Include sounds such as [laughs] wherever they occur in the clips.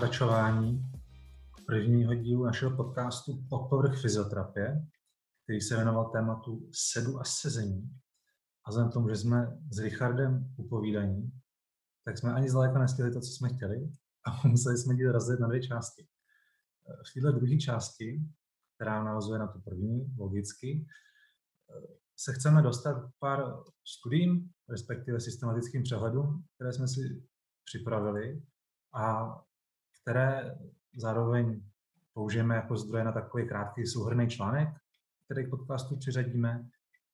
pokračování prvního dílu našeho podcastu Podpovrch fyzioterapie, který se věnoval tématu sedu a sezení. A vzhledem tomu, že jsme s Richardem upovídaní, tak jsme ani zdaleka nestihli to, co jsme chtěli a [laughs] museli jsme díl rozdělit na dvě části. V této druhé části, která navazuje na tu první, logicky, se chceme dostat k pár studiím, respektive systematickým přehledům, které jsme si připravili a které zároveň použijeme jako zdroje na takový krátký souhrný článek, který k podcastu přiřadíme,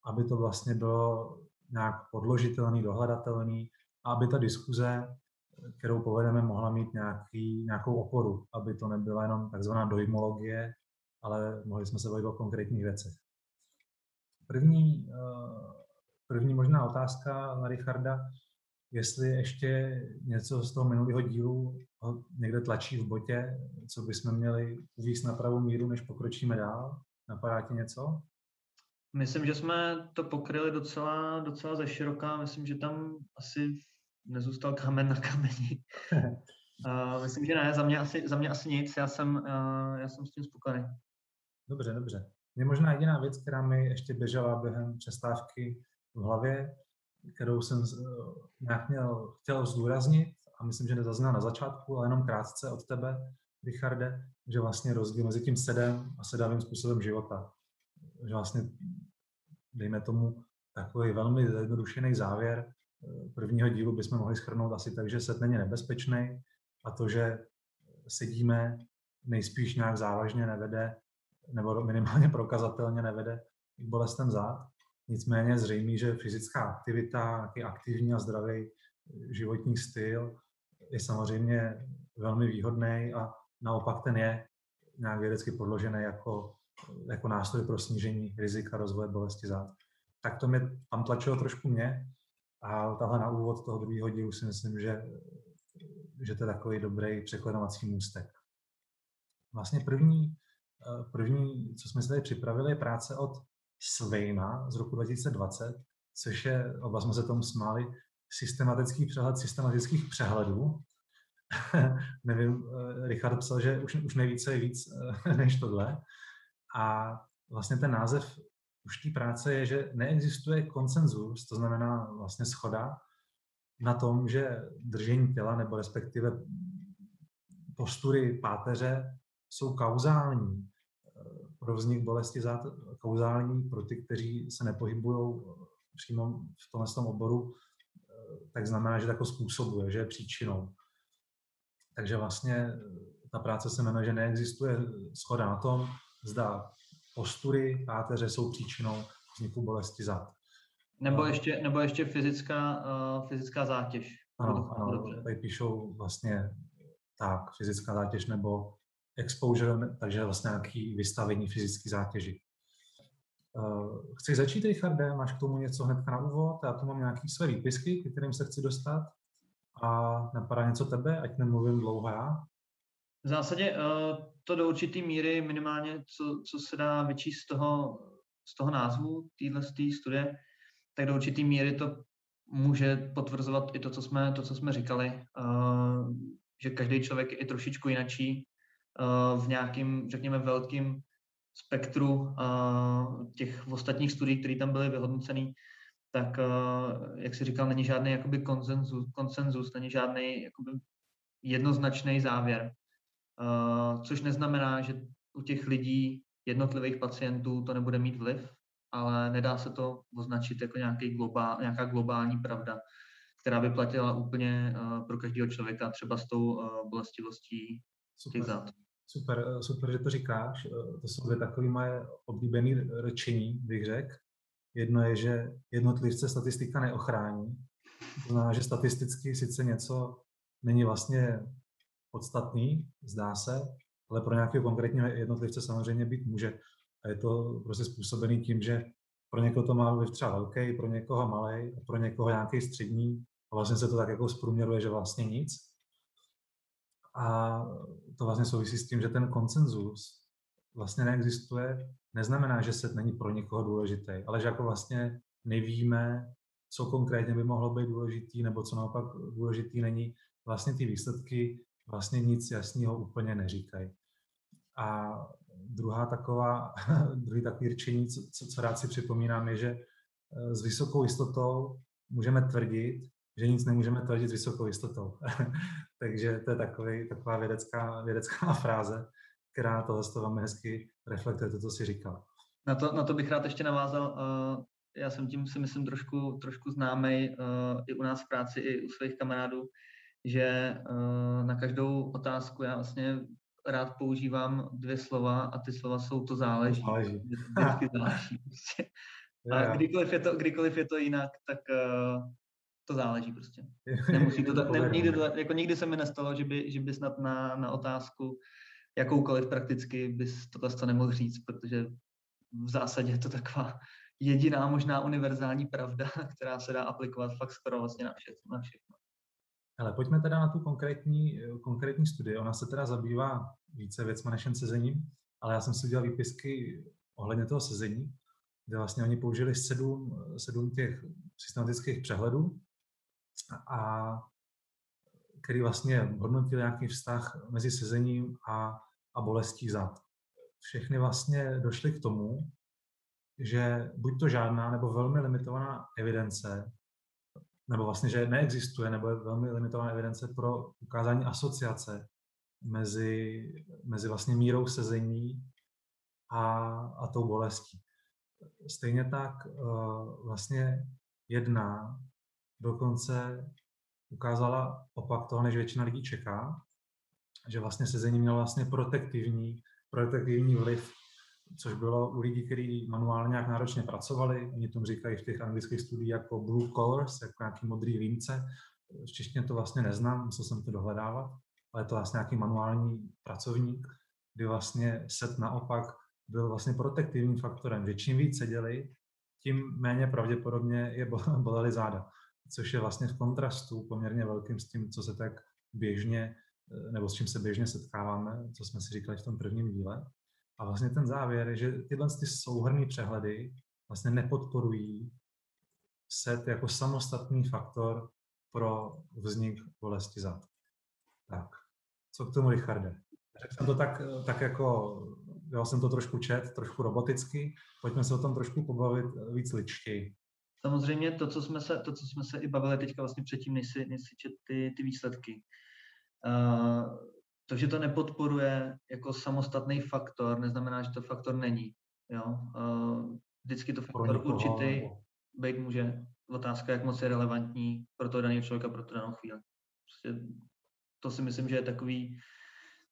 aby to vlastně bylo nějak podložitelný, dohledatelný a aby ta diskuze, kterou povedeme, mohla mít nějaký, nějakou oporu, aby to nebyla jenom takzvaná dojmologie, ale mohli jsme se bavit o konkrétních věcech. První, eh, první možná otázka na Richarda, jestli ještě něco z toho minulého dílu ho někde tlačí v botě, co bychom měli uvíct na pravou míru, než pokročíme dál. Napadá ti něco? Myslím, že jsme to pokryli docela, docela ze široká. Myslím, že tam asi nezůstal kámen na kameni. [laughs] uh, myslím, že ne, za mě asi, za mě asi nic. Já jsem, uh, já jsem s tím spokojený. Dobře, dobře. Je možná jediná věc, která mi ještě běžela během přestávky v hlavě, kterou jsem eh, nějak měl, chtěl zdůraznit a myslím, že nezazněla na začátku, ale jenom krátce od tebe, Richarde, že vlastně rozdíl mezi tím sedem a sedavým způsobem života. Že vlastně, dejme tomu, takový velmi zjednodušený závěr eh, prvního dílu bychom mohli schrnout asi tak, že sed není nebezpečný a to, že sedíme, nejspíš nějak závažně nevede, nebo minimálně prokazatelně nevede k bolestem zád. Nicméně zřejmé, že fyzická aktivita, nějaký aktivní a zdravý životní styl je samozřejmě velmi výhodný a naopak ten je nějak vědecky podložený jako, jako nástroj pro snížení rizika rozvoje bolesti zád. Tak to mě tam tlačilo trošku mě a tahle na úvod toho druhého dílu si myslím, že, že to je takový dobrý překlenovací můstek. Vlastně první, první, co jsme si tady připravili, je práce od Sveina z roku 2020, což je, oba jsme se tomu smáli, systematický přehled systematických přehledů. [laughs] Nevím, eh, Richard psal, že už, už nejvíce je víc eh, [laughs] než tohle. A vlastně ten název už té práce je, že neexistuje konsenzus, to znamená vlastně schoda na tom, že držení těla nebo respektive postury páteře jsou kauzální pro vznik bolesti kauzální pro ty, kteří se nepohybují přímo v tomhle tom oboru, tak znamená, že to jako způsobuje, že je příčinou. Takže vlastně ta práce se jmenuje, že neexistuje schoda na tom, zda postury páteře jsou příčinou vzniku bolesti zad. Nebo ještě, nebo ještě fyzická, uh, fyzická zátěž. Ano, ano tady píšou vlastně tak, fyzická zátěž nebo exposure, takže vlastně nějaký vystavení fyzické zátěži. Uh, chci začít, Richarde? Máš k tomu něco hned na úvod? Já tu mám nějaký své výpisky, k kterým se chci dostat. A napadá něco tebe, ať nemluvím dlouho já? V zásadě uh, to do určité míry minimálně, co, co se dá vyčíst z toho, z toho názvu téhle studie, tak do určité míry to může potvrzovat i to, co jsme, to, co jsme říkali, uh, že každý člověk je i trošičku jinačí, v nějakým, řekněme, velkým spektru těch ostatních studií, které tam byly vyhodnoceny, tak, jak si říkal, není žádný jakoby konsenzus, konsenzus není žádný jakoby jednoznačný závěr. Což neznamená, že u těch lidí, jednotlivých pacientů to nebude mít vliv, ale nedá se to označit jako nějaký globál, nějaká globální pravda, která by platila úplně pro každého člověka, třeba s tou bolestivostí těch zad. Super, eh, super, že to říkáš. Eh, to jsou dvě takové moje oblíbené řečení, bych řekl. Jedno je, že jednotlivce statistika neochrání. To znamená, že statisticky sice něco není vlastně podstatný, zdá se, ale pro nějakého konkrétního jednotlivce samozřejmě být může. A je to prostě způsobený tím, že pro někoho to má vliv třeba velký, pro někoho malý, pro někoho nějaký střední a vlastně se to tak jako zprůměruje, že vlastně nic. A to vlastně souvisí s tím, že ten konsenzus vlastně neexistuje, neznamená, že set není pro někoho důležitý, ale že jako vlastně nevíme, co konkrétně by mohlo být důležitý, nebo co naopak důležitý není. Vlastně ty výsledky vlastně nic jasného úplně neříkají. A druhá taková, [laughs] druhý takový řečení, co, co rád si připomínám, je, že eh, s vysokou jistotou můžeme tvrdit, že nic nemůžeme tvrdit s vysokou jistotou. [laughs] Takže to je takový, taková vědecká, vědecká [laughs] fráze, která tohle velmi hezky reflektuje to, co si říkal. Na to, na to bych rád ještě navázal. Eh, já jsem tím si myslím trošku, trošku známý eh, i u nás v práci, i u svých kamarádů, že na každou otázku já vlastně rád používám dvě slova a ty slova jsou to záleží. záleží. Vždycky záleží. Prostě. [laughs] A kdykoliv je, to, kdykoliv je to jinak, tak to záleží prostě. [laughs] Nemusí to, to ne, nikdy, to, jako nikdy se mi nestalo, že by, že by snad na, na otázku jakoukoliv prakticky bys to zase nemohl říct, protože v zásadě je to taková jediná možná univerzální pravda, [laughs] která se dá aplikovat fakt skoro vlastně na všechno. Na všechno. Ale pojďme teda na tu konkrétní, konkrétní studii. Ona se teda zabývá více věcmi než jen sezením, ale já jsem si udělal výpisky ohledně toho sezení, kde vlastně oni použili sedm, sedm těch systematických přehledů a který vlastně hodnotil nějaký vztah mezi sezením a, a bolestí zad. Všechny vlastně došly k tomu, že buď to žádná nebo velmi limitovaná evidence nebo vlastně, že neexistuje, nebo je velmi limitovaná evidence pro ukázání asociace mezi, mezi vlastně mírou sezení a, a tou bolestí. Stejně tak uh, vlastně jedna dokonce ukázala opak toho, než většina lidí čeká, že vlastně sezení mělo vlastně protektivní, protektivní vliv což bylo u lidí, kteří manuálně nějak náročně pracovali. Oni tomu říkají v těch anglických studiích jako blue collars, jako nějaký modrý límce. V češtině to vlastně neznám, musel jsem to dohledávat, ale je to vlastně nějaký manuální pracovník, kdy vlastně set naopak byl vlastně protektivním faktorem, že čím víc seděli, tím méně pravděpodobně je [laughs] bolely záda, což je vlastně v kontrastu poměrně velkým s tím, co se tak běžně, nebo s čím se běžně setkáváme, co jsme si říkali v tom prvním díle. A vlastně ten závěr je, že tyhle ty souhrný přehledy vlastně nepodporují set jako samostatný faktor pro vznik bolesti zad. Tak, co k tomu, Richarde? Řekl jsem to tak, tak jako, já jsem to trošku čet, trošku roboticky, pojďme se o tom trošku pobavit víc ličtěji. Samozřejmě to, co jsme se, to, co jsme se i bavili teďka vlastně předtím, než si, než si čet ty, ty výsledky. Uh, to, že to nepodporuje jako samostatný faktor, neznamená, že to faktor není. Jo? Vždycky to faktor určitý být může. Otázka, jak moc je relevantní pro toho daného člověka, pro tu danou chvíli. Prostě to si myslím, že je takový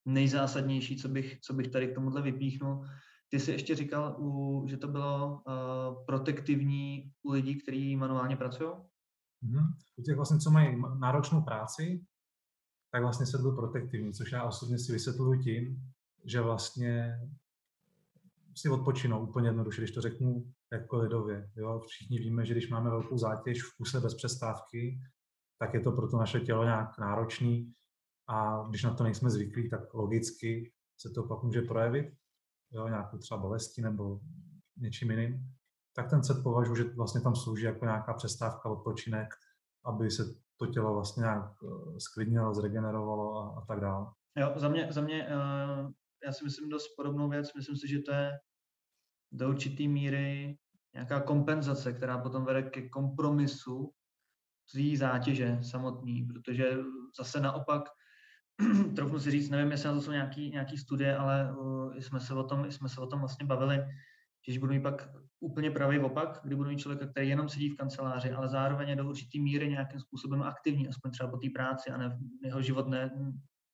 nejzásadnější, co bych, co bych tady k tomuhle vypíchnul. Ty jsi ještě říkal, u, že to bylo uh, protektivní u lidí, kteří manuálně pracují? Mm-hmm. U těch vlastně, co mají náročnou práci, tak vlastně se byl protektivní, což já osobně si vysvětluji tím, že vlastně si odpočinou úplně jednoduše, když to řeknu jako lidově. Jo? Všichni víme, že když máme velkou zátěž v kuse bez přestávky, tak je to pro to naše tělo nějak náročný a když na to nejsme zvyklí, tak logicky se to pak může projevit, jo? nějakou třeba bolesti nebo něčím jiným, tak ten set považuji, že vlastně tam slouží jako nějaká přestávka, odpočinek, aby se to tělo vlastně nějak eh, sklidnilo, zregenerovalo a, a tak dále. Jo, za mě, za mě uh, já si myslím dost podobnou věc. Myslím si, že to je do určité míry nějaká kompenzace, která potom vede ke kompromisu té zátěže samotný, protože zase naopak, [clears throat] trochu si říct, nevím, jestli na to jsou nějaký, nějaký studie, ale uh, jsme, se o tom, jsme se o tom vlastně bavili, když budu mít pak úplně pravý opak, kdy budu mít člověka, který jenom sedí v kanceláři, ale zároveň je do určitý míry nějakým způsobem aktivní, aspoň třeba po té práci a ne, jeho život ne,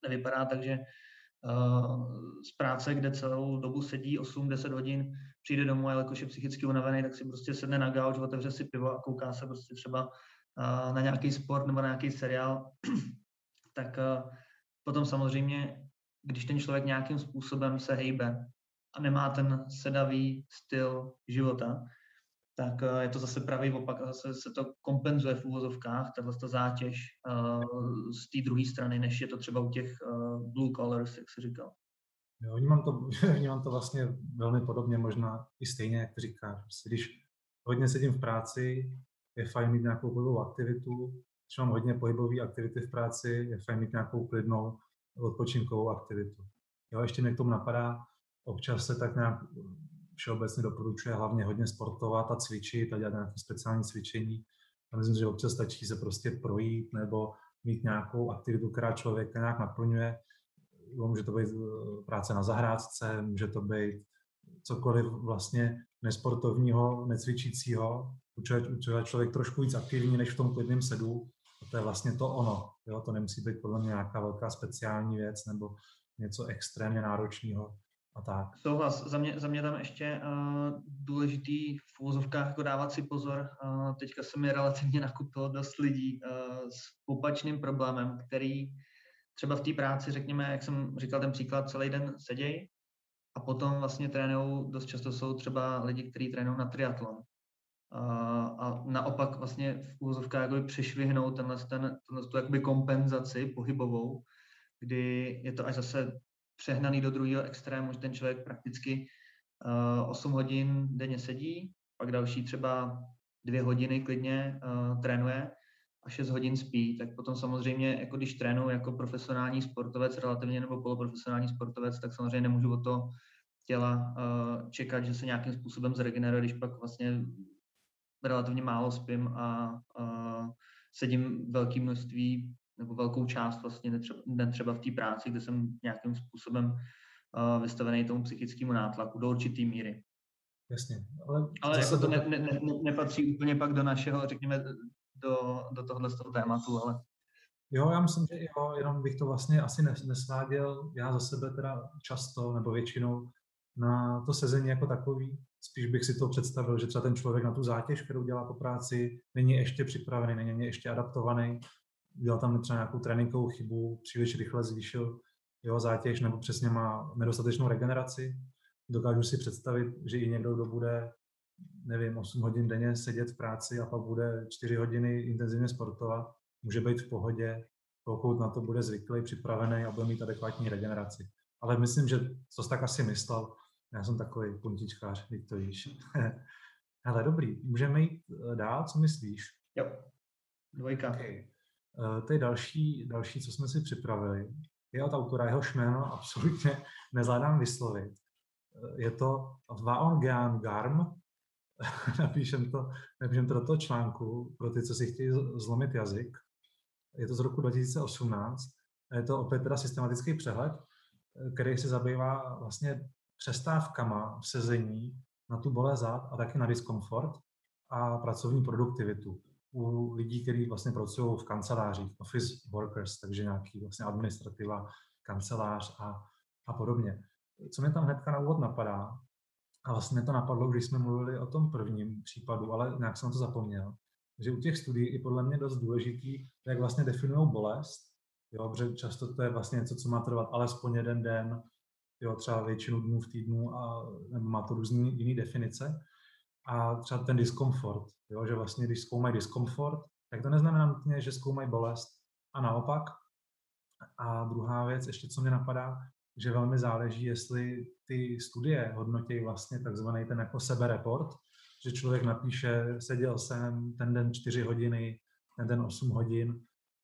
nevypadá tak, že uh, z práce, kde celou dobu sedí 8-10 hodin, přijde domů a jakož je psychicky unavený, tak si prostě sedne na gauč, otevře si pivo a kouká se prostě třeba uh, na nějaký sport nebo na nějaký seriál, [clears throat] tak uh, potom samozřejmě, když ten člověk nějakým způsobem se hejbe, a nemá ten sedavý styl života, tak eh, je to zase pravý opak a zase se to kompenzuje v úvozovkách, tahle ta zátěž uh, z té druhé strany, než je to třeba u těch uh, blue collars, jak se říkal. Jo, vnímám to, [laughs] vnímám to vlastně velmi podobně, možná i stejně, jak ty říkáš. Prostě když hodně sedím v práci, je fajn mít nějakou pohybovou aktivitu. Když mám hodně pohybové aktivity v práci, je fajn mít nějakou klidnou odpočinkovou aktivitu. Jo, ještě mě k tomu napadá, občas se tak nějak všeobecně doporučuje hlavně hodně sportovat a cvičit a dělat nějaké speciální cvičení. A myslím, že občas stačí se prostě projít nebo mít nějakou aktivitu, která člověka nějak naplňuje. Může to být eh, práce na zahrádce, může to být cokoliv vlastně nesportovního, necvičícího. Učuje člověk trošku víc aktivní, než v tom klidném sedu. A to je vlastně to ono. Jo? To nemusí být podle mě nějaká velká speciální věc nebo něco extrémně náročného a tak. Souhlas. Za mě, za mě tam ještě uh, důležitý v úvozovkách jako dávat si pozor. Uh, teďka se mi relativně nakupilo dost lidí uh, s opačným problémem, který třeba v té práci, řekněme, jak jsem říkal ten příklad, celý den sedějí a potom vlastně trénují, dost často jsou třeba lidi, kteří trénují na triatlon. Uh, a naopak vlastně v úvozovkách jakoby přešvihnou tenhle, ten, tenhle tu jakoby kompenzaci pohybovou, kdy je to až zase přehnaný do druhého extrému, že ten člověk prakticky uh, eh, 8 hodin denně sedí, pak další třeba dvě hodiny klidně uh, trénuje a 6 hodin spí, tak potom samozřejmě, jako když trénuji jako profesionální sportovec relativně nebo poloprofesionální sportovec, tak samozřejmě nemůžu o to těla uh, čekat, že se nějakým způsobem zregeneruje, když pak vlastně relativně málo spím a uh, sedím velké množství nebo velkou část vlastně den třeba v té práci, kde jsem nějakým způsobem uh, vystavený tomu psychickému nátlaku do určité míry. Jasně. Ale, ale jako to ne, ne, ne, nepatří úplně pak do našeho, řekněme, do, do tohle z toho tématu, ale... Jo, já myslím, že jo, jenom bych to vlastně asi nesváděl já za sebe teda často nebo většinou na to sezení jako takový. Spíš bych si to představil, že třeba ten člověk na tu zátěž, kterou dělá po práci, není ještě připravený, není ještě adaptovaný udělal tam třeba nějakou tréninkovou chybu, příliš rychle zvýšil jeho zátěž nebo přesně má nedostatečnou regeneraci. Dokážu si představit, že i někdo, kdo bude, nevím, 8 hodin denně sedět v práci a pak bude 4 hodiny intenzivně sportovat, může být v pohodě, pokud na to bude zvyklý, připravený a bude mít adekvátní regeneraci. Ale myslím, že to tak asi myslel. Já jsem takový puntičkář, teď to víš. [laughs] Ale dobrý, můžeme jít eh, dál, co myslíš? Jo, dvojka. Okay. Eh, to je další, další, co jsme si připravili. Je od autora, jeho jméno absolutně [laughs] nezvládám vyslovit. Eh, je to Vaon Garm, [laughs] napíšem to, napíšem to do toho článku pro ty, co si chtějí zlomit jazyk. Je to z roku 2018. Je to opět teda systematický přehled, eh, který se zabývá vlastně přestávkama v sezení na tu bolest zad a taky na diskomfort a pracovní produktivitu u lidí, kteří vlastně pracují v kancelářích, office workers, takže nějaký vlastně administrativa, kancelář a, a podobně. Co mě tam hnedka na úvod napadá, a vlastně to napadlo, když jsme mluvili o tom prvním případu, ale nějak jsem to zapomněl, že u těch studií je podle mě dost důležitý, jak vlastně definují bolest, jo, protože často to je vlastně něco, co má trvat alespoň jeden den, jo, třeba většinu dnů v týdnu, a, nebo má to různé jiné definice a třeba ten diskomfort, jo, že vlastně když zkoumají diskomfort, tak to neznamená nutně, že zkoumají bolest a naopak. A druhá věc, ještě co mě napadá, že velmi záleží, jestli ty studie hodnotí vlastně takzvaný ten jako sebereport, že člověk napíše, seděl jsem ten den 4 hodiny, ten den 8 hodin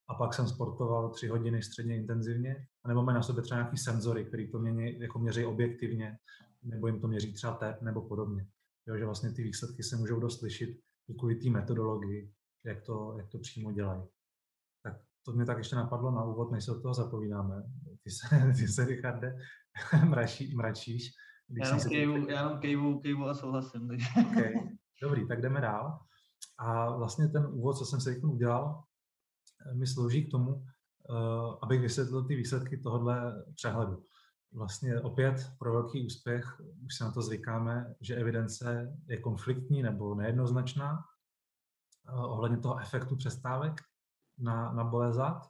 a pak jsem sportoval 3 hodiny středně intenzivně, nebo mají na sobě třeba nějaký senzory, který to měří, jako měří objektivně, nebo jim to měří třeba tep nebo podobně jo, že vlastně ty výsledky se můžou dost lišit i kvůli té metodologii, jak to, jak to přímo dělají. Tak to mě tak ještě napadlo na úvod, než se od toho zapovídáme. Ty se, [laughs] ty se Richarde, [laughs] mračí, mračíš. Já jenom, kejvu, já jenom kejvu, kejvu a souhlasím. Takže. Okay. [laughs] Dobrý, tak jdeme dál. A vlastně ten úvod, co jsem se udělal, mi slouží k tomu, uh, abych vysvětlil ty výsledky tohohle přehledu vlastně opět pro velký úspěch, už se na to zvykáme, že evidence je konfliktní nebo nejednoznačná eh, ohledně toho efektu přestávek na, na bolezat,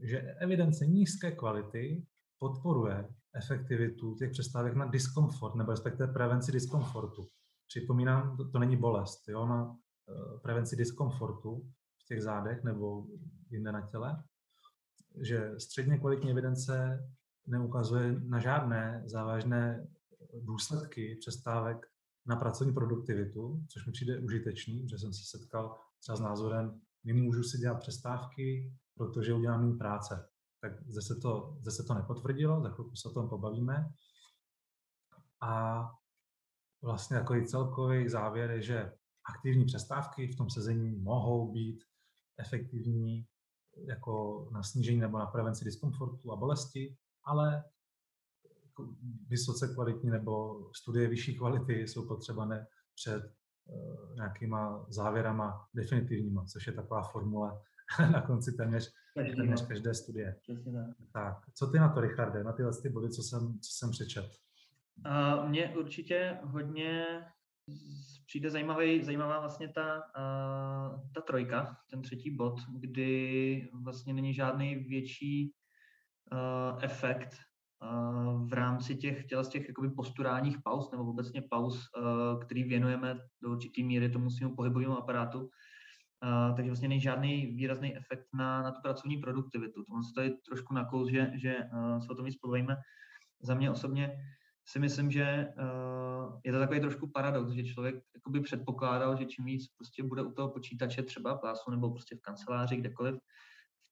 že evidence nízké kvality podporuje efektivitu těch přestávek na diskomfort, nebo respektive prevenci diskomfortu. Připomínám, to, to není bolest, jo, na uh, prevenci diskomfortu v těch zádech nebo jinde na těle, že středně kvalitní evidence neukazuje na žádné závažné důsledky přestávek na pracovní produktivitu, což mi přijde užitečný, že jsem se setkal třeba s názorem, nemůžu si dělat přestávky, protože udělám méně práce. tak se to, zde se to nepotvrdilo, za chvilku se o tom pobavíme. A vlastně jako celkový závěr je, že aktivní přestávky v tom sezení mohou být efektivní jako na snížení nebo na prevenci diskomfortu a bolesti, ale jako vysoce kvalitní nebo studie vyšší kvality jsou potřebané před uh, nějakýma závěrama definitivníma, což je taková formule [laughs] na konci téměř, téměř každé studie. Tak, co ty na to, Richarde, na tyhle ty body, co jsem, co jsem přečet? Uh, mně určitě hodně přijde zajímavý, zajímavá vlastně ta, uh, ta trojka, ten třetí bod, kdy vlastně není žádný větší uh, efekt uh, v rámci těch, těch, těch jakoby posturálních pauz nebo obecně pauz, uh, který věnujeme do určité míry tomu svým pohybovému aparátu. Uh, takže vlastně není žádný výrazný efekt na, na tu pracovní produktivitu. To se tady trošku nakous, že, že uh, se o tom víc povíme. Za mě osobně si myslím, že uh, je to takový trošku paradox, že člověk jakoby předpokládal, že čím víc prostě bude u toho počítače třeba plásu nebo prostě v kanceláři, kdekoliv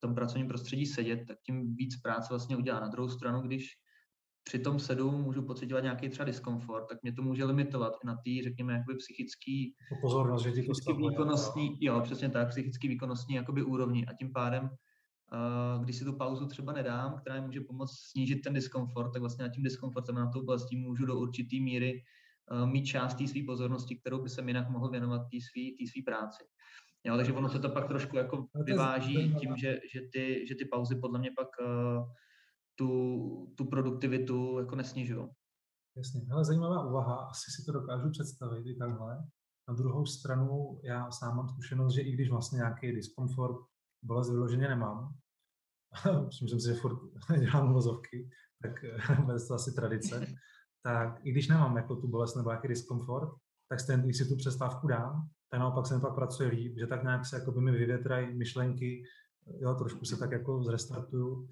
v tom pracovním prostředí sedět, tak tím víc práce vlastně udělá. Na druhou stranu, když při tom sedu můžu pocitovat nějaký třeba diskomfort, tak mě to může limitovat i na té, řekněme, jakoby psychický, pozornost, že ti to výkonnostní, jo, přesně tak, psychický výkonnostní jakoby úrovni a tím pádem když si tu pauzu třeba nedám, která mi může pomoct snížit ten diskomfort, tak vlastně nad tím diskomfortem na tou oblastí můžu do určitý míry mít část té své pozornosti, kterou by jsem jinak mohl věnovat té své práci. Jo, takže ono se to pak trošku jako vyváží tím, že, že, ty, že ty pauzy podle mě pak uh, tu, tu produktivitu jako nesnižují. Jasně, ale zajímavá úvaha, asi si to dokážu představit i takhle. Na druhou stranu já sám mám zkušenost, že i když vlastně nějaký diskomfort bolest vyloženě nemám. [laughs] Myslím si, že furt [laughs] dělám vozovky, tak [laughs] bude to asi tradice. Tak i když nemám jako tu bolest nebo nějaký diskomfort, tak stejně, si tu přestávku dám, tak naopak se mi pak pracuje líp, že tak nějak se jako by mi vyvětrají myšlenky, jo, trošku se tak jako zrestartuju.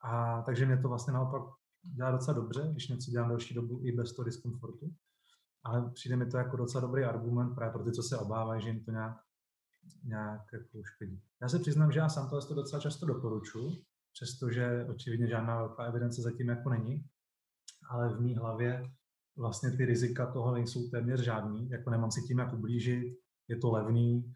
A takže mě to vlastně naopak dělá docela dobře, když něco dělám další dobu i bez toho diskomfortu. Ale přijde mi to jako docela dobrý argument právě pro ty, co se obávají, že jim to nějak nějak jako uškodí. Já se přiznám, že já sám to docela často doporučuji, přestože očividně žádná velká evidence zatím jako není, ale v mý hlavě vlastně ty rizika toho nejsou téměř žádný, jako nemám si tím jak ublížit, je to levný,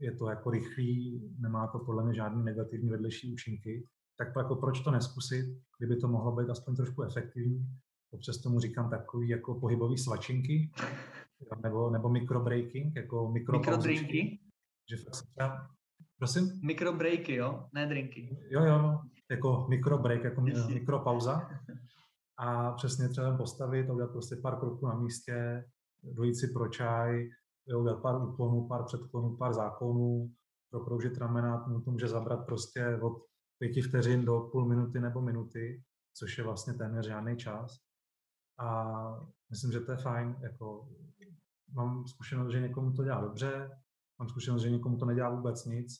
je to jako rychlý, nemá to podle mě žádný negativní vedlejší účinky, tak jako proč to neskusit, kdyby to mohlo být aspoň trošku efektivní. Občas tomu říkám takový jako pohybový svačinky, nebo, nebo microbreaking, jako mikropauzičky. Že fakt se třeba, prosím? Mikrobreaky, jo? Ne drinky. Jo, jo, no. jako mikrobreak, jako Jsi. mikropauza. A přesně třeba postavit, udělat prostě pár kroků na místě, dojít si pro čaj, jo, udělat pár úklonů, pár předklonů, pár zákonů, prokroužit ramena, to může zabrat prostě od pěti vteřin do půl minuty nebo minuty, což je vlastně téměř žádný čas. A myslím, že to je fajn. Jako, mám zkušenost, že někomu to dělá dobře, mám zkušenost, že někomu to nedělá vůbec nic,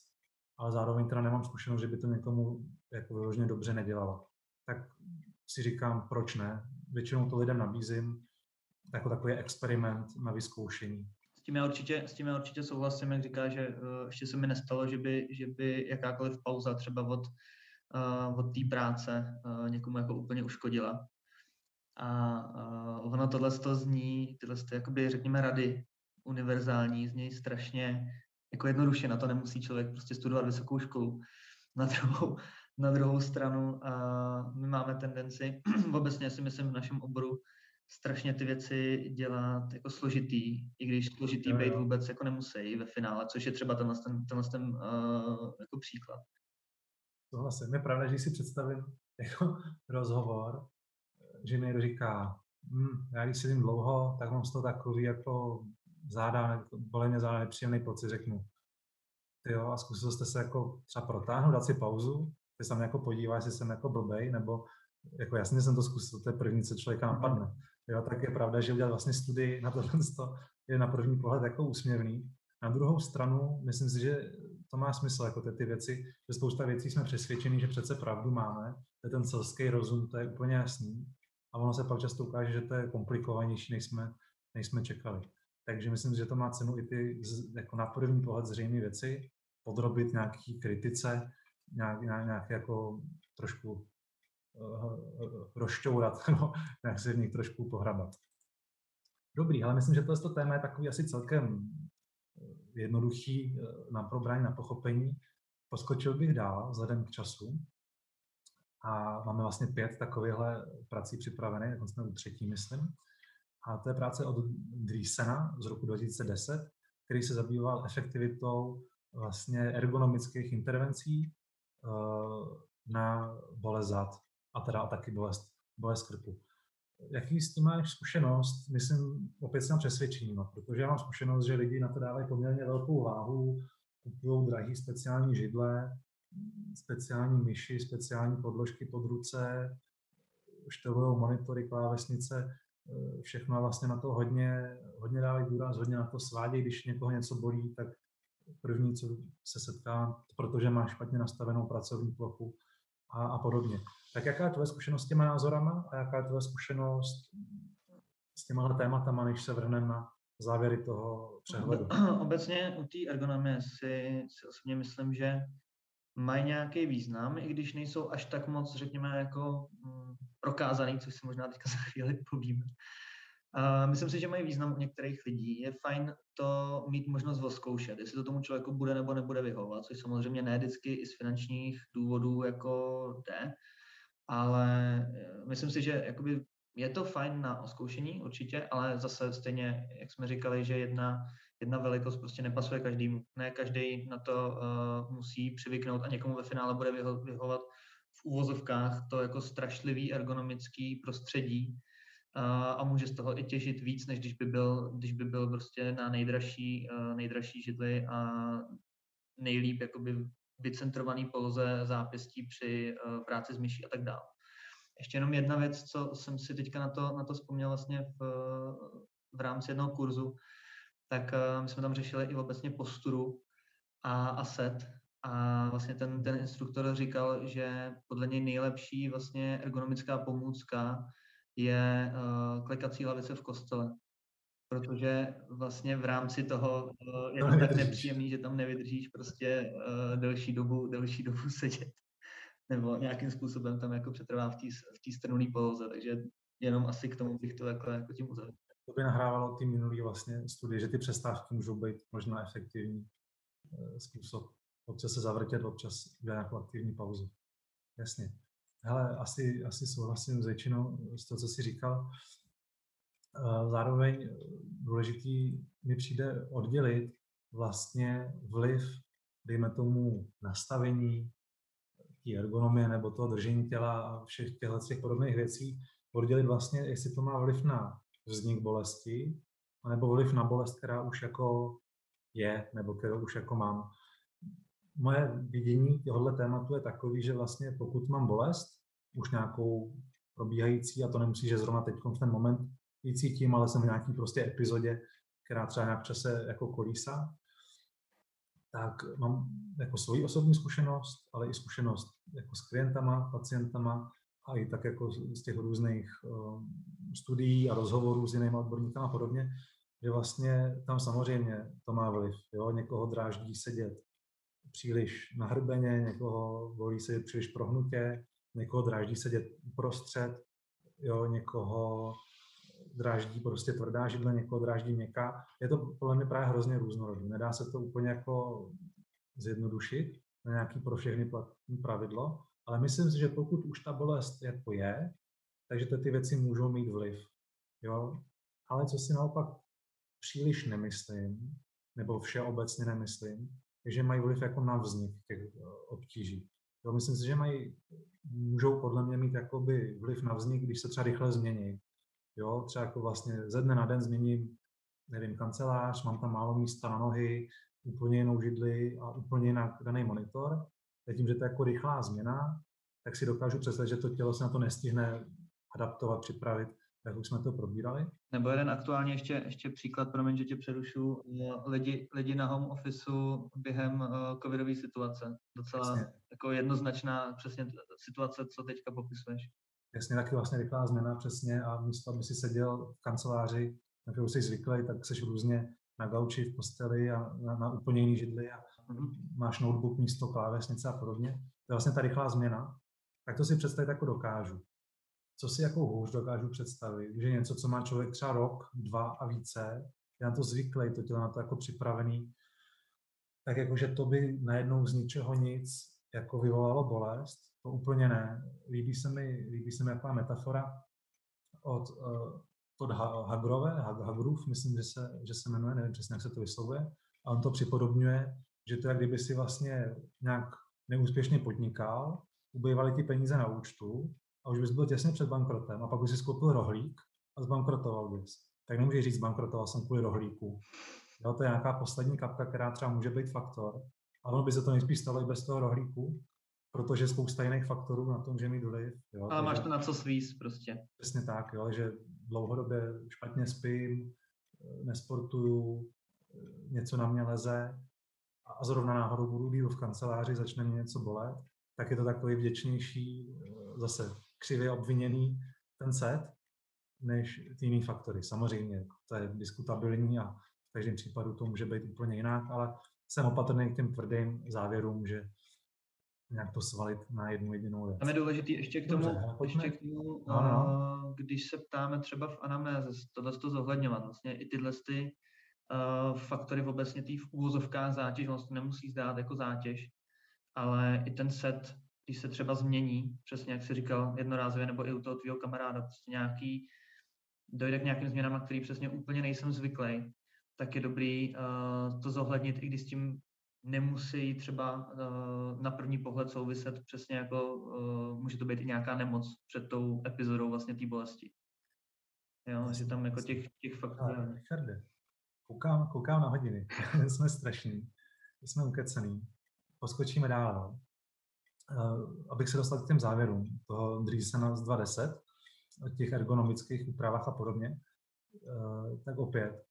ale zároveň teda nemám zkušenost, že by to někomu jako vyloženě dobře nedělalo. Tak si říkám, proč ne? Většinou to lidem nabízím jako takový experiment na vyzkoušení. Tím já určitě, s tím já určitě souhlasím, jak říká, že uh, ještě se mi nestalo, že by, že by jakákoliv pauza třeba od, uh, od té práce uh, někomu jako úplně uškodila. A uh, ono tohle to zní, tyhle to, jakoby, řekněme, rady univerzální, znějí strašně jako jednoduše, na to nemusí člověk prostě studovat vysokou školu. Na druhou, na druhou stranu a my máme tendenci, [clears throat] obecně si myslím v našem oboru, strašně ty věci dělat jako složitý, i když složitý být vůbec jako nemusí ve finále, což je třeba tenhle ten, tenhle ten uh, jako příklad. Souhlasím. Je pravda, že si představím jako rozhovor, že mi říká, hm, já když sedím dlouho, tak mám z toho takový jako záda, bolí mě záda nepříjemný pocit, řeknu. Ty jo, a zkusil jste se jako třeba protáhnout, dát si pauzu, ty se jako podíváš, jestli jsem jako blbej, nebo jako jasně jsem to zkusil, to je první, co člověka mhm. napadne. Jo, tak je pravda, že udělat vlastně studii na tohle je na první pohled jako úsměvný. Na druhou stranu, myslím si, že to má smysl, jako ty, ty věci, že spousta věcí jsme přesvědčeni, že přece pravdu máme, to je ten selský rozum, to je úplně jasný. A ono se pak často ukáže, že to je komplikovanější, než jsme, než jsme čekali. Takže myslím, že to má cenu i ty jako na první pohled zřejmé věci podrobit nějaký kritice nějak, nějak, nějak jako trošku rozšťourat, [laughs] no, nějak se v nich trošku pohrabat. Dobrý, ale myslím, že tohle téma je takový asi celkem jednoduchý na probrání, na pochopení. Poskočil bych dál vzhledem k času. A máme vlastně pět takovýchhle prací připravených, jako jsme u třetí, myslím. A to je práce od Driesena z roku 2010, který se zabýval efektivitou vlastně ergonomických intervencí uh, na bolest zad a teda taky bolest, bolest krku. Jaký s tím máš zkušenost? Myslím opět s přesvědčením, no, protože já mám zkušenost, že lidi na to dávají poměrně velkou váhu, kupují drahý speciální židle, speciální myši, speciální podložky pod ruce, štelují monitory, klávesnice, eh, všechno vlastně na to hodně, hodně dávají důraz, hodně na to svádějí, když někoho něco bolí, tak první, co se setká, protože má špatně nastavenou pracovní plochu a, a podobně. Tak jaká je tvoje zkušenost s těma názorama a jaká je tvoje zkušenost s těma tématama, než se vrhneme na závěry toho přehledu? [clears throat] Obecně u té ergonomie si, si osobně myslím, že mají nějaký význam, i když nejsou až tak moc, řekněme, jako mm, prokázaný, což si možná teďka za chvíli povíme. Myslím si, že mají význam u některých lidí. Je fajn to mít možnost zkoušet, jestli to tomu člověku bude nebo nebude vyhovovat, což samozřejmě ne vždycky i z finančních důvodů jako jde, ale eh, myslím si, že jakoby je to fajn na oskoušení určitě, ale zase stejně, jak jsme říkali, že jedna, jedna velikost prostě nepasuje každému. Ne každý na to uh, musí přivyknout a někomu ve finále bude vyho- vyhovat v úvozovkách to jako strašlivý ergonomický prostředí, a může z toho i těžit víc, než když by byl, když by byl prostě na nejdražší, nejdražší židli a nejlíp jakoby vycentrovaný poloze zápěstí při práci s myší a tak dále. Ještě jenom jedna věc, co jsem si teďka na to, na to vzpomněl vlastně v, v rámci jednoho kurzu, tak my jsme tam řešili i obecně posturu a, a set. A vlastně ten, ten instruktor říkal, že podle něj nejlepší vlastně ergonomická pomůcka je uh, klekací lavice v kostele. Protože vlastně v rámci toho uh, je to tak nepříjemný, že tam nevydržíš prostě uh, delší dobu, delší dobu [laughs] sedět. Nebo nějakým způsobem tam jako přetrvá v té v strnuné poloze. Takže jenom asi k tomu bych to takhle jako tím uzavřel. To by nahrávalo ty minulý vlastně studie, že ty přestávky můžou být možná efektivní způsob. Občas se zavrtět, občas udělat nějakou aktivní pauzu. Jasně. Hele, asi, asi souhlasím s většinou z toho, co jsi říkal. Zároveň důležitý mi přijde oddělit vlastně vliv, dejme tomu, nastavení, té ergonomie nebo toho držení těla a všech těchto těch podobných věcí, oddělit vlastně, jestli to má vliv na vznik bolesti, nebo vliv na bolest, která už jako je, nebo kterou už jako mám moje vidění tohohle tématu je takový, že vlastně pokud mám bolest, už nějakou probíhající, a to nemusí, že zrovna teď v ten moment ji cítím, ale jsem v nějaký prostě epizodě, která třeba nějak čase jako kolísa, tak mám jako svoji osobní zkušenost, ale i zkušenost jako s klientama, pacientama a i tak jako z těch různých uh, studií a rozhovorů s jinými odborníky a podobně, že vlastně tam samozřejmě to má vliv. Jo? Někoho dráždí sedět příliš nahrbeně, někoho volí se příliš prohnutě, někoho dráždí sedět uprostřed, jo, někoho dráždí prostě tvrdá židle, někoho dráždí měkká. Je to podle mě právě hrozně různorodý. Nedá se to úplně jako zjednodušit na nějaký pro všechny pravidlo, ale myslím si, že pokud už ta bolest jako je, takže ty věci můžou mít vliv. Jo? Ale co si naopak příliš nemyslím, nebo všeobecně nemyslím, že mají vliv jako na vznik těch eh, obtíží. Jo, myslím si, že mají, můžou podle mě mít jakoby vliv na vznik, když se třeba rychle změní. Jo, třeba jako vlastně ze dne na den změním, nevím, kancelář, mám tam málo místa na nohy, úplně jinou židli a úplně jinak daný monitor. A tím, že to je jako rychlá změna, tak si dokážu představit, že to tělo se na to nestihne adaptovat, připravit jak už jsme to probírali. Nebo jeden aktuálně ještě, ještě příklad, promiň, že tě přerušu, lidi, lidi na home officeu během uh, covidové situace. Docela Jasně. jako jednoznačná přesně situace, co teďka popisuješ. Jasně, taky vlastně rychlá změna přesně a místo, aby si seděl v kanceláři, na kterou jsi zvyklý, tak jsi různě na gauči v posteli a na, na úplně jiný židli a máš notebook místo klávesnice a podobně. To je vlastně ta rychlá změna. Tak to si představit jako dokážu. Co si jako hůř dokážu představit, že něco, co má člověk třeba rok, dva a více, je na to zvyklý, to tělo na to jako připravený, tak jakože to by najednou z ničeho nic jako vyvolalo bolest, to úplně ne. Líbí se mi, líbí se mi jaká metafora od, uh, od Hagrove, Hagrův, myslím, že se, že se jmenuje, nevím přesně, jak se to vyslovuje, a on to připodobňuje, že to je, kdyby si vlastně nějak neúspěšně podnikal, ubývaly ty peníze na účtu a už bys byl těsně před bankrotem a pak bys si skoupil rohlík a zbankrotoval bys. Tak nemůžeš říct, bankrotoval jsem kvůli rohlíku. Jo, to je nějaká poslední kapka, která třeba může být faktor. A ono by se to nejspíš stalo i bez toho rohlíku, protože spousta jiných faktorů na tom, že mi vliv. Jo, Ale máš to na co svíz prostě. Přesně tak, jo, že dlouhodobě špatně spím, nesportuju, něco na mě leze a zrovna náhodou budu být v kanceláři, začne mě něco bolet, tak je to takový vděčnější, zase křivě obviněný ten set, než ty jiný faktory. Samozřejmě, to je diskutabilní a v každém případu to může být úplně jinak, ale jsem opatrný k těm tvrdým závěrům, že nějak to svalit na jednu jedinou věc. Tam je důležité ještě k tomu, Dobře, ještě k tomu no, no. když se ptáme třeba v anamnéze, tohle to zohledňovat, vlastně i tyhle ty uh, faktory v obecně tý v úvozovkách zátěž, se nemusí zdát jako zátěž, ale i ten set, když se třeba změní, přesně jak jsi říkal, jednorázově nebo i u toho tvého kamaráda, prostě nějaký, dojde k nějakým změnám, který přesně úplně nejsem zvyklý, tak je dobrý uh, to zohlednit, i když s tím nemusí třeba uh, na první pohled souviset přesně jako, uh, může to být i nějaká nemoc před tou epizodou vlastně té bolesti. Jo, že tam jako těch, těch faktorů. Richarde, koukám, koukám na hodiny, [laughs] jsme strašní, jsme ukecený, poskočíme dál. Uh, abych se dostal k těm závěrům toho Driesena z 2.10, o těch ergonomických úpravách a podobně, uh, tak opět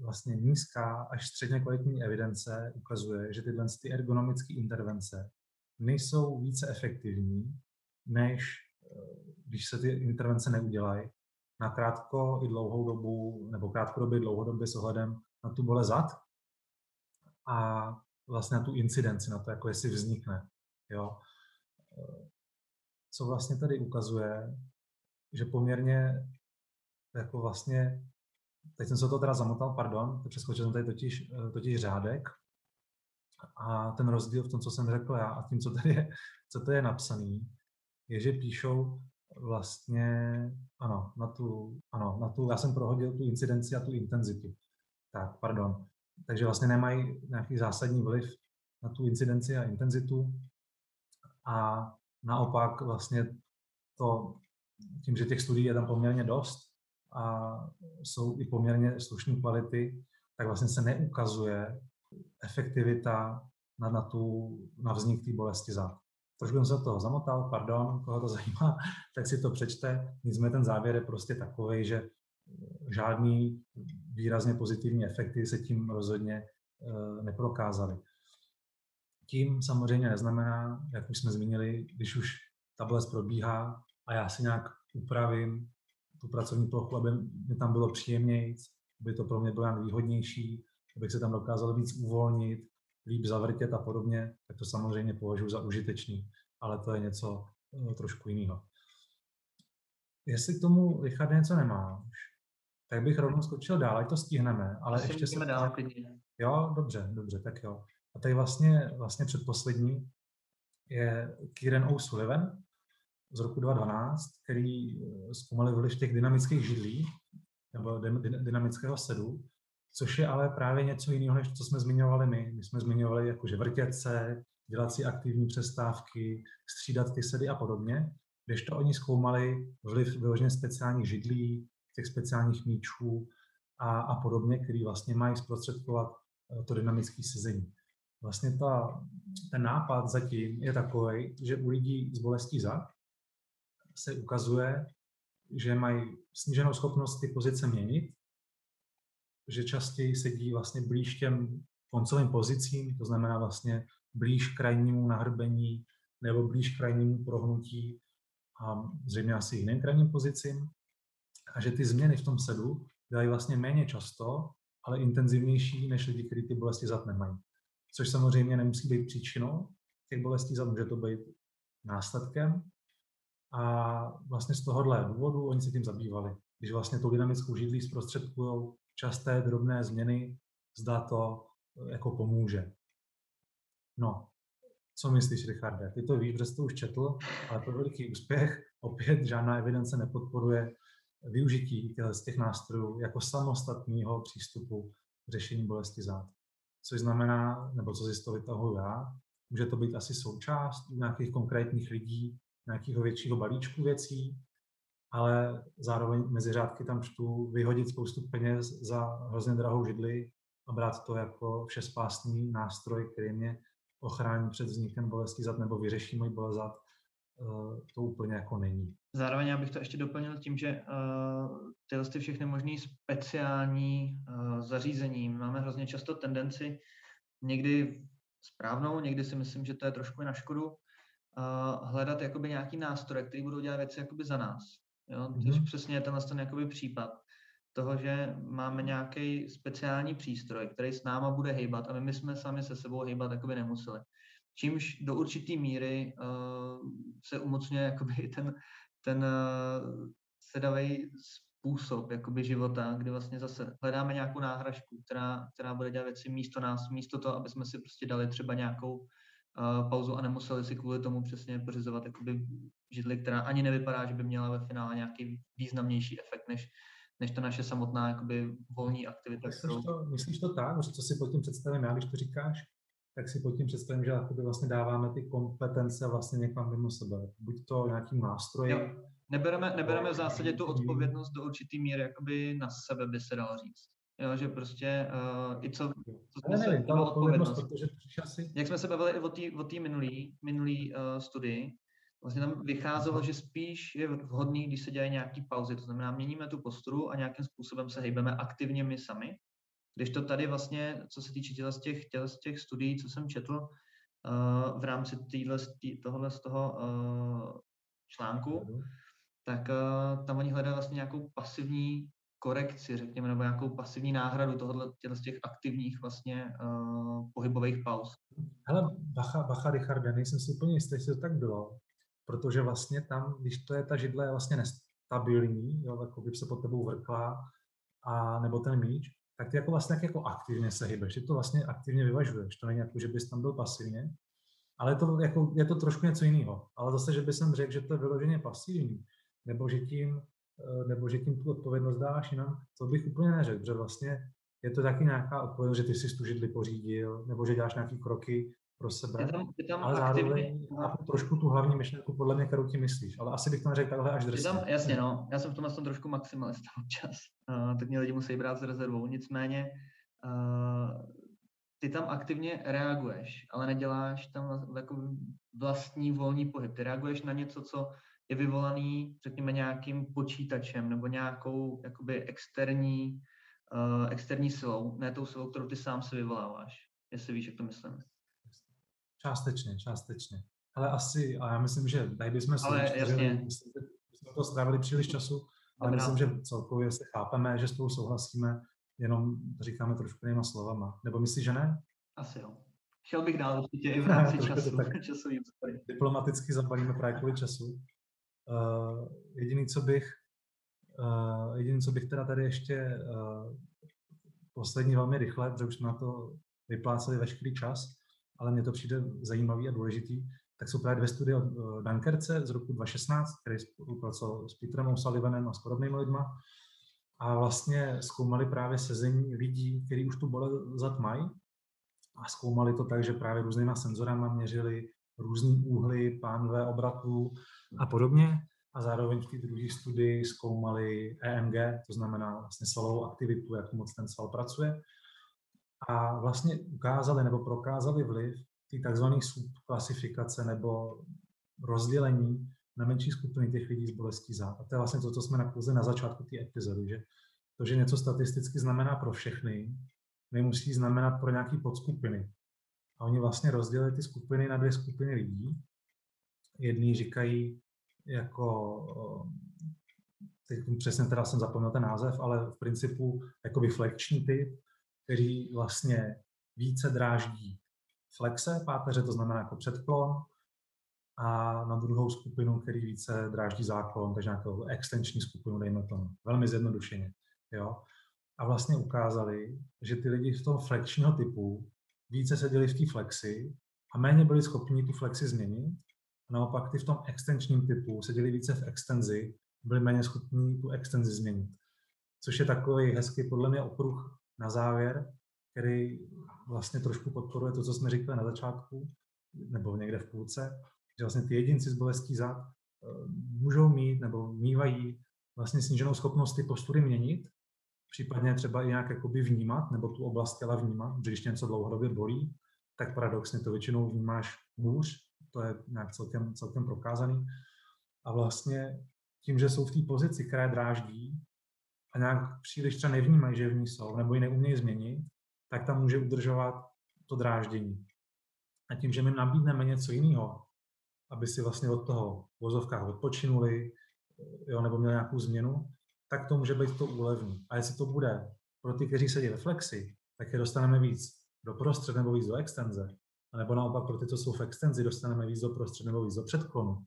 vlastně nízká až středně kvalitní evidence ukazuje, že tyhle ty ergonomické intervence nejsou více efektivní, než eh, když se ty intervence neudělají na krátko i dlouhou dobu, nebo krátkodobě, dlouhodobě s ohledem na tu bolest zad a vlastně na tu incidenci, na to, jako jestli vznikne. Jo. Co vlastně tady ukazuje, že poměrně jako vlastně teď jsem se to teda zamotal, pardon, přeskočil jsem tady totiž, totiž řádek a ten rozdíl v tom, co jsem řekl já a tím, co tady je, co to je napsaný, je, že píšou vlastně, ano, na tu, ano, na tu, já jsem prohodil tu incidenci a tu intenzitu. Tak, pardon. Takže vlastně nemají nějaký zásadní vliv na tu incidenci a intenzitu a naopak vlastně to, tím, že těch studií je tam poměrně dost, a jsou i poměrně slušné kvality, tak vlastně se neukazuje efektivita na, na, tu, na vznik té bolesti zad. Trošku jsem se toho zamotal, pardon, koho to [laughs] zajímá, tak si to přečte. Nicméně ten závěr je prostě takový, že žádný výrazně pozitivní efekty se tím rozhodně e, neprokázaly. Tím samozřejmě neznamená, jak už jsme zmínili, když už ta bolest probíhá a já si nějak upravím tu pracovní plochu, aby mi tam bylo příjemněji, aby to pro mě bylo nějak výhodnější, abych se tam dokázal víc uvolnit, líp zavrtět a podobně, tak to samozřejmě považuji za užitečný, ale to je něco no, trošku jiného. Jestli k tomu, Richard, něco nemáš, tak bych rovnou skočil dál, ať to stihneme, ale ještě se... Dál, jo, dobře, dobře, tak jo. A tady vlastně, vlastně předposlední je Kieran O'Sullivan, z roku 2012, který eh, zkoumali vliv těch dynamických židlí nebo dynamického sedu, což je ale právě něco jiného, než co jsme zmiňovali my. My jsme zmiňovali jakože vrtět se, dělat si aktivní přestávky, střídat ty sedy a podobně, když to oni zkoumali vliv vyloženě speciálních židlí, těch speciálních míčů a, a podobně, který vlastně mají zprostředkovat eh, to dynamické sezení. Vlastně ta, ten nápad zatím je takový, že u lidí s bolestí zad se ukazuje, že mají sníženou schopnost ty pozice měnit, že častěji sedí vlastně blíž těm koncovým pozicím, to znamená vlastně blíž krajnímu nahrbení nebo blíž krajnímu prohnutí a zřejmě asi jiným krajním pozicím. A že ty změny v tom sedu dělají vlastně méně často ale intenzivnější než lidi, kteří ty bolesti zad nemají. Což samozřejmě nemusí být příčinou těch bolestí zad, může to být následkem. A vlastně z tohohle důvodu oni se tím zabývali. Když vlastně tu dynamickou židlí zprostředkují časté drobné změny, zda to eh, jako pomůže. No, co myslíš, Richarde? Ty to víš, protože to už četl, ale to veliký úspěch. Opět žádná evidence nepodporuje využití z těch nástrojů jako samostatného přístupu k řešení bolesti zád. Což znamená, nebo co si z toho já, může to být asi součást nějakých konkrétních lidí, nějakého většího balíčku věcí, ale zároveň mezi řádky tam čtu vyhodit spoustu peněz za hrozně drahou židli a brát to jako všespásný nástroj, který mě ochrání před vznikem bolesti zad nebo vyřeší můj bolest zad, eh, to úplně jako není. Zároveň já bych to ještě doplnil tím, že uh, tyhle ty všechny možný speciální uh, zařízení máme hrozně často tendenci někdy správnou, někdy si myslím, že to je trošku na škodu, uh, hledat jakoby nějaký nástroj, který budou dělat věci jakoby za nás. Jo? Mm-hmm. přesně je tenhle ten jakoby případ toho, že máme nějaký speciální přístroj, který s náma bude hejbat a my jsme sami se sebou hejbat jakoby nemuseli. Čímž do určité míry uh, se umocňuje jakoby ten, ten uh, sedavý způsob jakoby života, kdy vlastně zase hledáme nějakou náhražku, která, která bude dělat věci místo nás, místo toho, aby jsme si prostě dali třeba nějakou uh, pauzu a nemuseli si kvůli tomu přesně pořizovat jakoby židli, která ani nevypadá, že by měla ve finále nějaký významnější efekt, než, než ta naše samotná jakoby volní aktivita. Myslíš, kterou... to, myslíš to tak, co si pod tím představím já, když to říkáš, tak si pod tím představím, že vlastně dáváme ty kompetence vlastně někam mimo sebe. Buď to nějakým nástrojem. Nebereme, nebereme v zásadě tu odpovědnost do určitý míry jakoby na sebe, by se dalo říct. Jo, že prostě uh, i co, co jsme ne, se odpovědnost, protože asi... Jak jsme se bavili i o té minulý, minulý uh, studii, vlastně tam vycházelo, že spíš je vhodný, když se dělají nějaký pauzy, to znamená, měníme tu posturu a nějakým způsobem se hejbeme aktivně my sami. Když to tady vlastně, co se týče těle z těch, těle z těch studií, co jsem četl uh, v rámci týhle, tý, tohle z toho uh, článku, tak uh, tam oni hledají vlastně nějakou pasivní korekci, řekněme, nebo nějakou pasivní náhradu tohohle, z těch aktivních vlastně uh, pohybových pauz. Hele, bacha, bacha, Richard, nejsem si úplně jistý, jestli to tak bylo, protože vlastně tam, když to je ta židle je vlastně nestabilní, jo, jako by se pod tebou vrkla, a nebo ten míč, tak ty jako vlastně tak jako aktivně se hybeš, ty to vlastně aktivně vyvažuješ, to není jako, že bys tam byl pasivně, ale to, jako, je to trošku něco jiného. Ale zase, že bych řekl, že to je vyloženě pasivní, nebo že tím, eh, nebo že tím tu odpovědnost dáš jinam, to bych úplně neřekl, protože vlastně je to taky nějaká odpovědnost, že ty si tu židli pořídil, nebo že děláš nějaké kroky pro sebe, je tam, je tam ale zároveň chápu trošku tu hlavní myšlenku, podle mě, kterou ti myslíš, ale asi bych to neřekl takhle až drsně. Tam, jasně, no, já jsem v tomhle tom trošku maximalista [laughs] občas, uh, tak mě lidi musí brát s rezervou, nicméně uh, ty tam aktivně reaguješ, ale neděláš tam jako vlastní volný pohyb. Ty reaguješ na něco, co je vyvolaný, řekněme, nějakým počítačem nebo nějakou jakoby externí, uh, externí silou, ne tou silou, kterou ty sám si vyvoláváš, jestli víš, jak to myslím. Částečně, částečně. Ale asi, a já myslím, že tady bychom se ale jasně. Myslím, že jsme to strávili příliš času, ale Dobrá. myslím, že celkově se chápeme, že spolu souhlasíme, jenom říkáme trošku jinýma slovama. Nebo myslíš, že ne? Asi jo. Chtěl bych dál určitě i v [laughs] rámci ne, času. Tak [laughs] časový diplomaticky zabalíme právě kvůli času. Uh, jediný, co bych, uh, jediný, co bych teda tady ještě uh, poslední velmi rychle, protože už jsme na to vypláceli veškerý čas, ale mně to přijde zajímavý a důležitý, tak jsou právě dvě studie od Dunkerce z roku 2016, který spolupracoval s Petrem O'Sullivanem a s podobnými lidma. A vlastně zkoumali právě sezení lidí, kteří už tu bolest mají. A zkoumali to tak, že právě různýma senzorama měřili různý úhly, pánve obratů a podobně. A zároveň v té druhé studii zkoumali EMG, to znamená vlastně svalovou aktivitu, jak moc ten sval pracuje a vlastně ukázali nebo prokázali vliv té tzv. subklasifikace nebo rozdělení na menší skupiny těch lidí s bolestí zád. A to je vlastně to, co jsme nakouzli na začátku té epizody, že to, že něco statisticky znamená pro všechny, nemusí znamenat pro nějaké podskupiny. A oni vlastně rozdělili ty skupiny na dvě skupiny lidí. Jedný říkají jako, teď přesně teda jsem zapomněl ten název, ale v principu jakoby flekční typ, kteří vlastně více dráždí flexe páteře, to znamená jako předklon, a na druhou skupinu, který více dráždí záklon, takže nějakou extenční skupinu, dejme tomu, velmi zjednodušeně. Jo? A vlastně ukázali, že ty lidi z toho flexního typu více seděli v té flexi a méně byli schopni tu flexi změnit. A naopak ty v tom extenčním typu seděli více v extenzi, byli méně schopni tu extenzi změnit. Což je takový hezký podle mě okruh na závěr, který vlastně trošku podporuje to, co jsme říkali na začátku, nebo někde v půlce, že vlastně ty jedinci s bolestí zad eh, můžou mít nebo mývají vlastně sníženou schopnost ty postury měnit, případně třeba i nějak jakoby vnímat, nebo tu oblast těla vnímat, že když něco dlouhodobě bolí, tak paradoxně to většinou vnímáš hůř, to je nějak celkem, celkem prokázaný. A vlastně tím, že jsou v té pozici, které dráždí a nějak příliš třeba nevnímají, že v ní jsou, nebo ji neumějí změnit, tak tam může udržovat to dráždění. A tím, že my nabídneme něco jiného, aby si vlastně od toho v vozovkách odpočinuli, jo, nebo měli nějakou změnu, tak to může být to úlevní. A jestli to bude pro ty, kteří sedí ve flexi, tak je dostaneme víc do prostřed nebo víc do extenze. A nebo naopak pro ty, co jsou v extenzi, dostaneme víc do prostřed nebo víc do předklonu.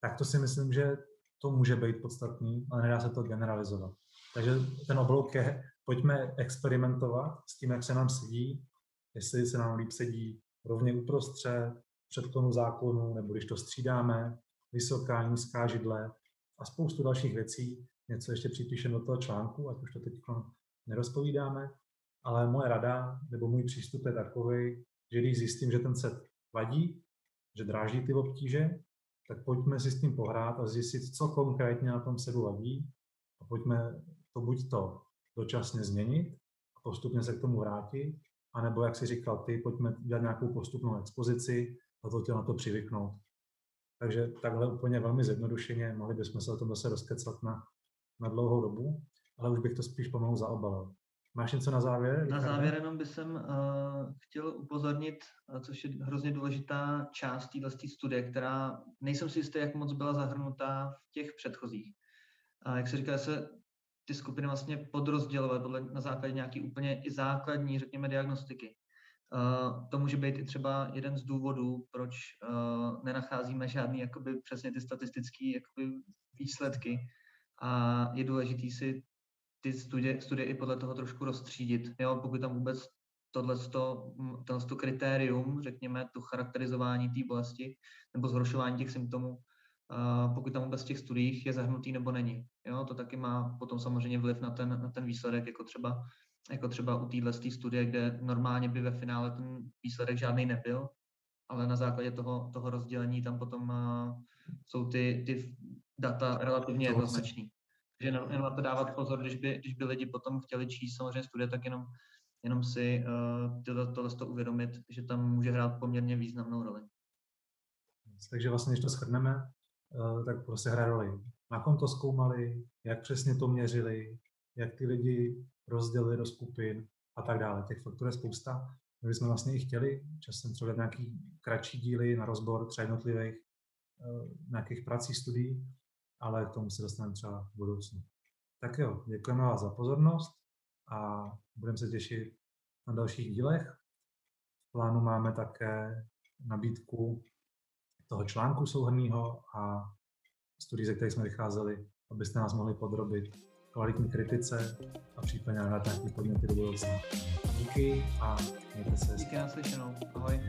Tak to si myslím, že to může být podstatný, ale nedá se to generalizovat. Takže ten oblouk je, pojďme experimentovat s tím, jak se nám sedí, jestli se nám líp sedí rovně uprostřed, předklonu zákonu, nebo když to střídáme, vysoká, nízká židle a spoustu dalších věcí. Něco ještě připíšeme do toho článku, ať už to teď nerozpovídáme, ale moje rada nebo můj přístup je takový, že když zjistím, že ten set vadí, že dráždí ty obtíže, tak pojďme si s tím pohrát a zjistit, co konkrétně na tom sedu vadí a pojďme to buď to dočasně změnit a postupně se k tomu vrátit, anebo, jak si říkal ty, pojďme dělat nějakou postupnou expozici a to tělo na to přivyknout. Takže takhle úplně velmi zjednodušeně, mohli bychom se o tom zase rozkecat na, na dlouhou dobu, ale už bych to spíš pomalu zaobalil. Máš něco na závěr? Na závěr jenom bych jsem uh, chtěl upozornit, uh, což je hrozně důležitá část této studie, která nejsem si jistý, jak moc byla zahrnutá v těch předchozích. Uh, jak se říká, se ty skupiny vlastně podrozdělovat podle, na základě nějaký úplně i základní, řekněme, diagnostiky. Uh, to může být i třeba jeden z důvodů, proč uh, nenacházíme žádný jakoby přesně ty statistické výsledky a je důležité si ty studie, studie i podle toho trošku rozstřídit. Jo? Pokud tam vůbec tohle to kritérium, řekněme, to charakterizování té bolesti nebo zhoršování těch symptomů, pokud tam vůbec v těch studiích je zahrnutý nebo není. Jo? To taky má potom samozřejmě vliv na ten, na ten výsledek, jako třeba jako třeba u téhle studie, kde normálně by ve finále ten výsledek žádný nebyl, ale na základě toho, toho rozdělení tam potom uh, jsou ty, ty data relativně jednoznačný. Takže jenom, jenom na to dávat pozor, když by, když by lidi potom chtěli číst samozřejmě studie, tak jenom, jenom si uh, tohle, tohle to uvědomit, že tam může hrát poměrně významnou roli. Takže vlastně, když to shrneme, tak prostě hraje roli. Na kom to zkoumali, jak přesně to měřili, jak ty lidi rozdělili do skupin a tak dále. Těch faktorů je spousta. My bychom vlastně i chtěli časem třeba nějaký kratší díly na rozbor třeba jednotlivých uh, nějakých prací, studií, ale k tomu se dostaneme třeba v budoucnu. Tak jo, děkujeme vás za pozornost a budeme se těšit na dalších dílech. V plánu máme také nabídku toho článku souhrnného a studií, ze kterých jsme vycházeli, abyste nás mohli podrobit kvalitní kritice a případně hledat nějaké podněty do budoucna. Díky a mějte se. Díky naslyšenou. Ahoj.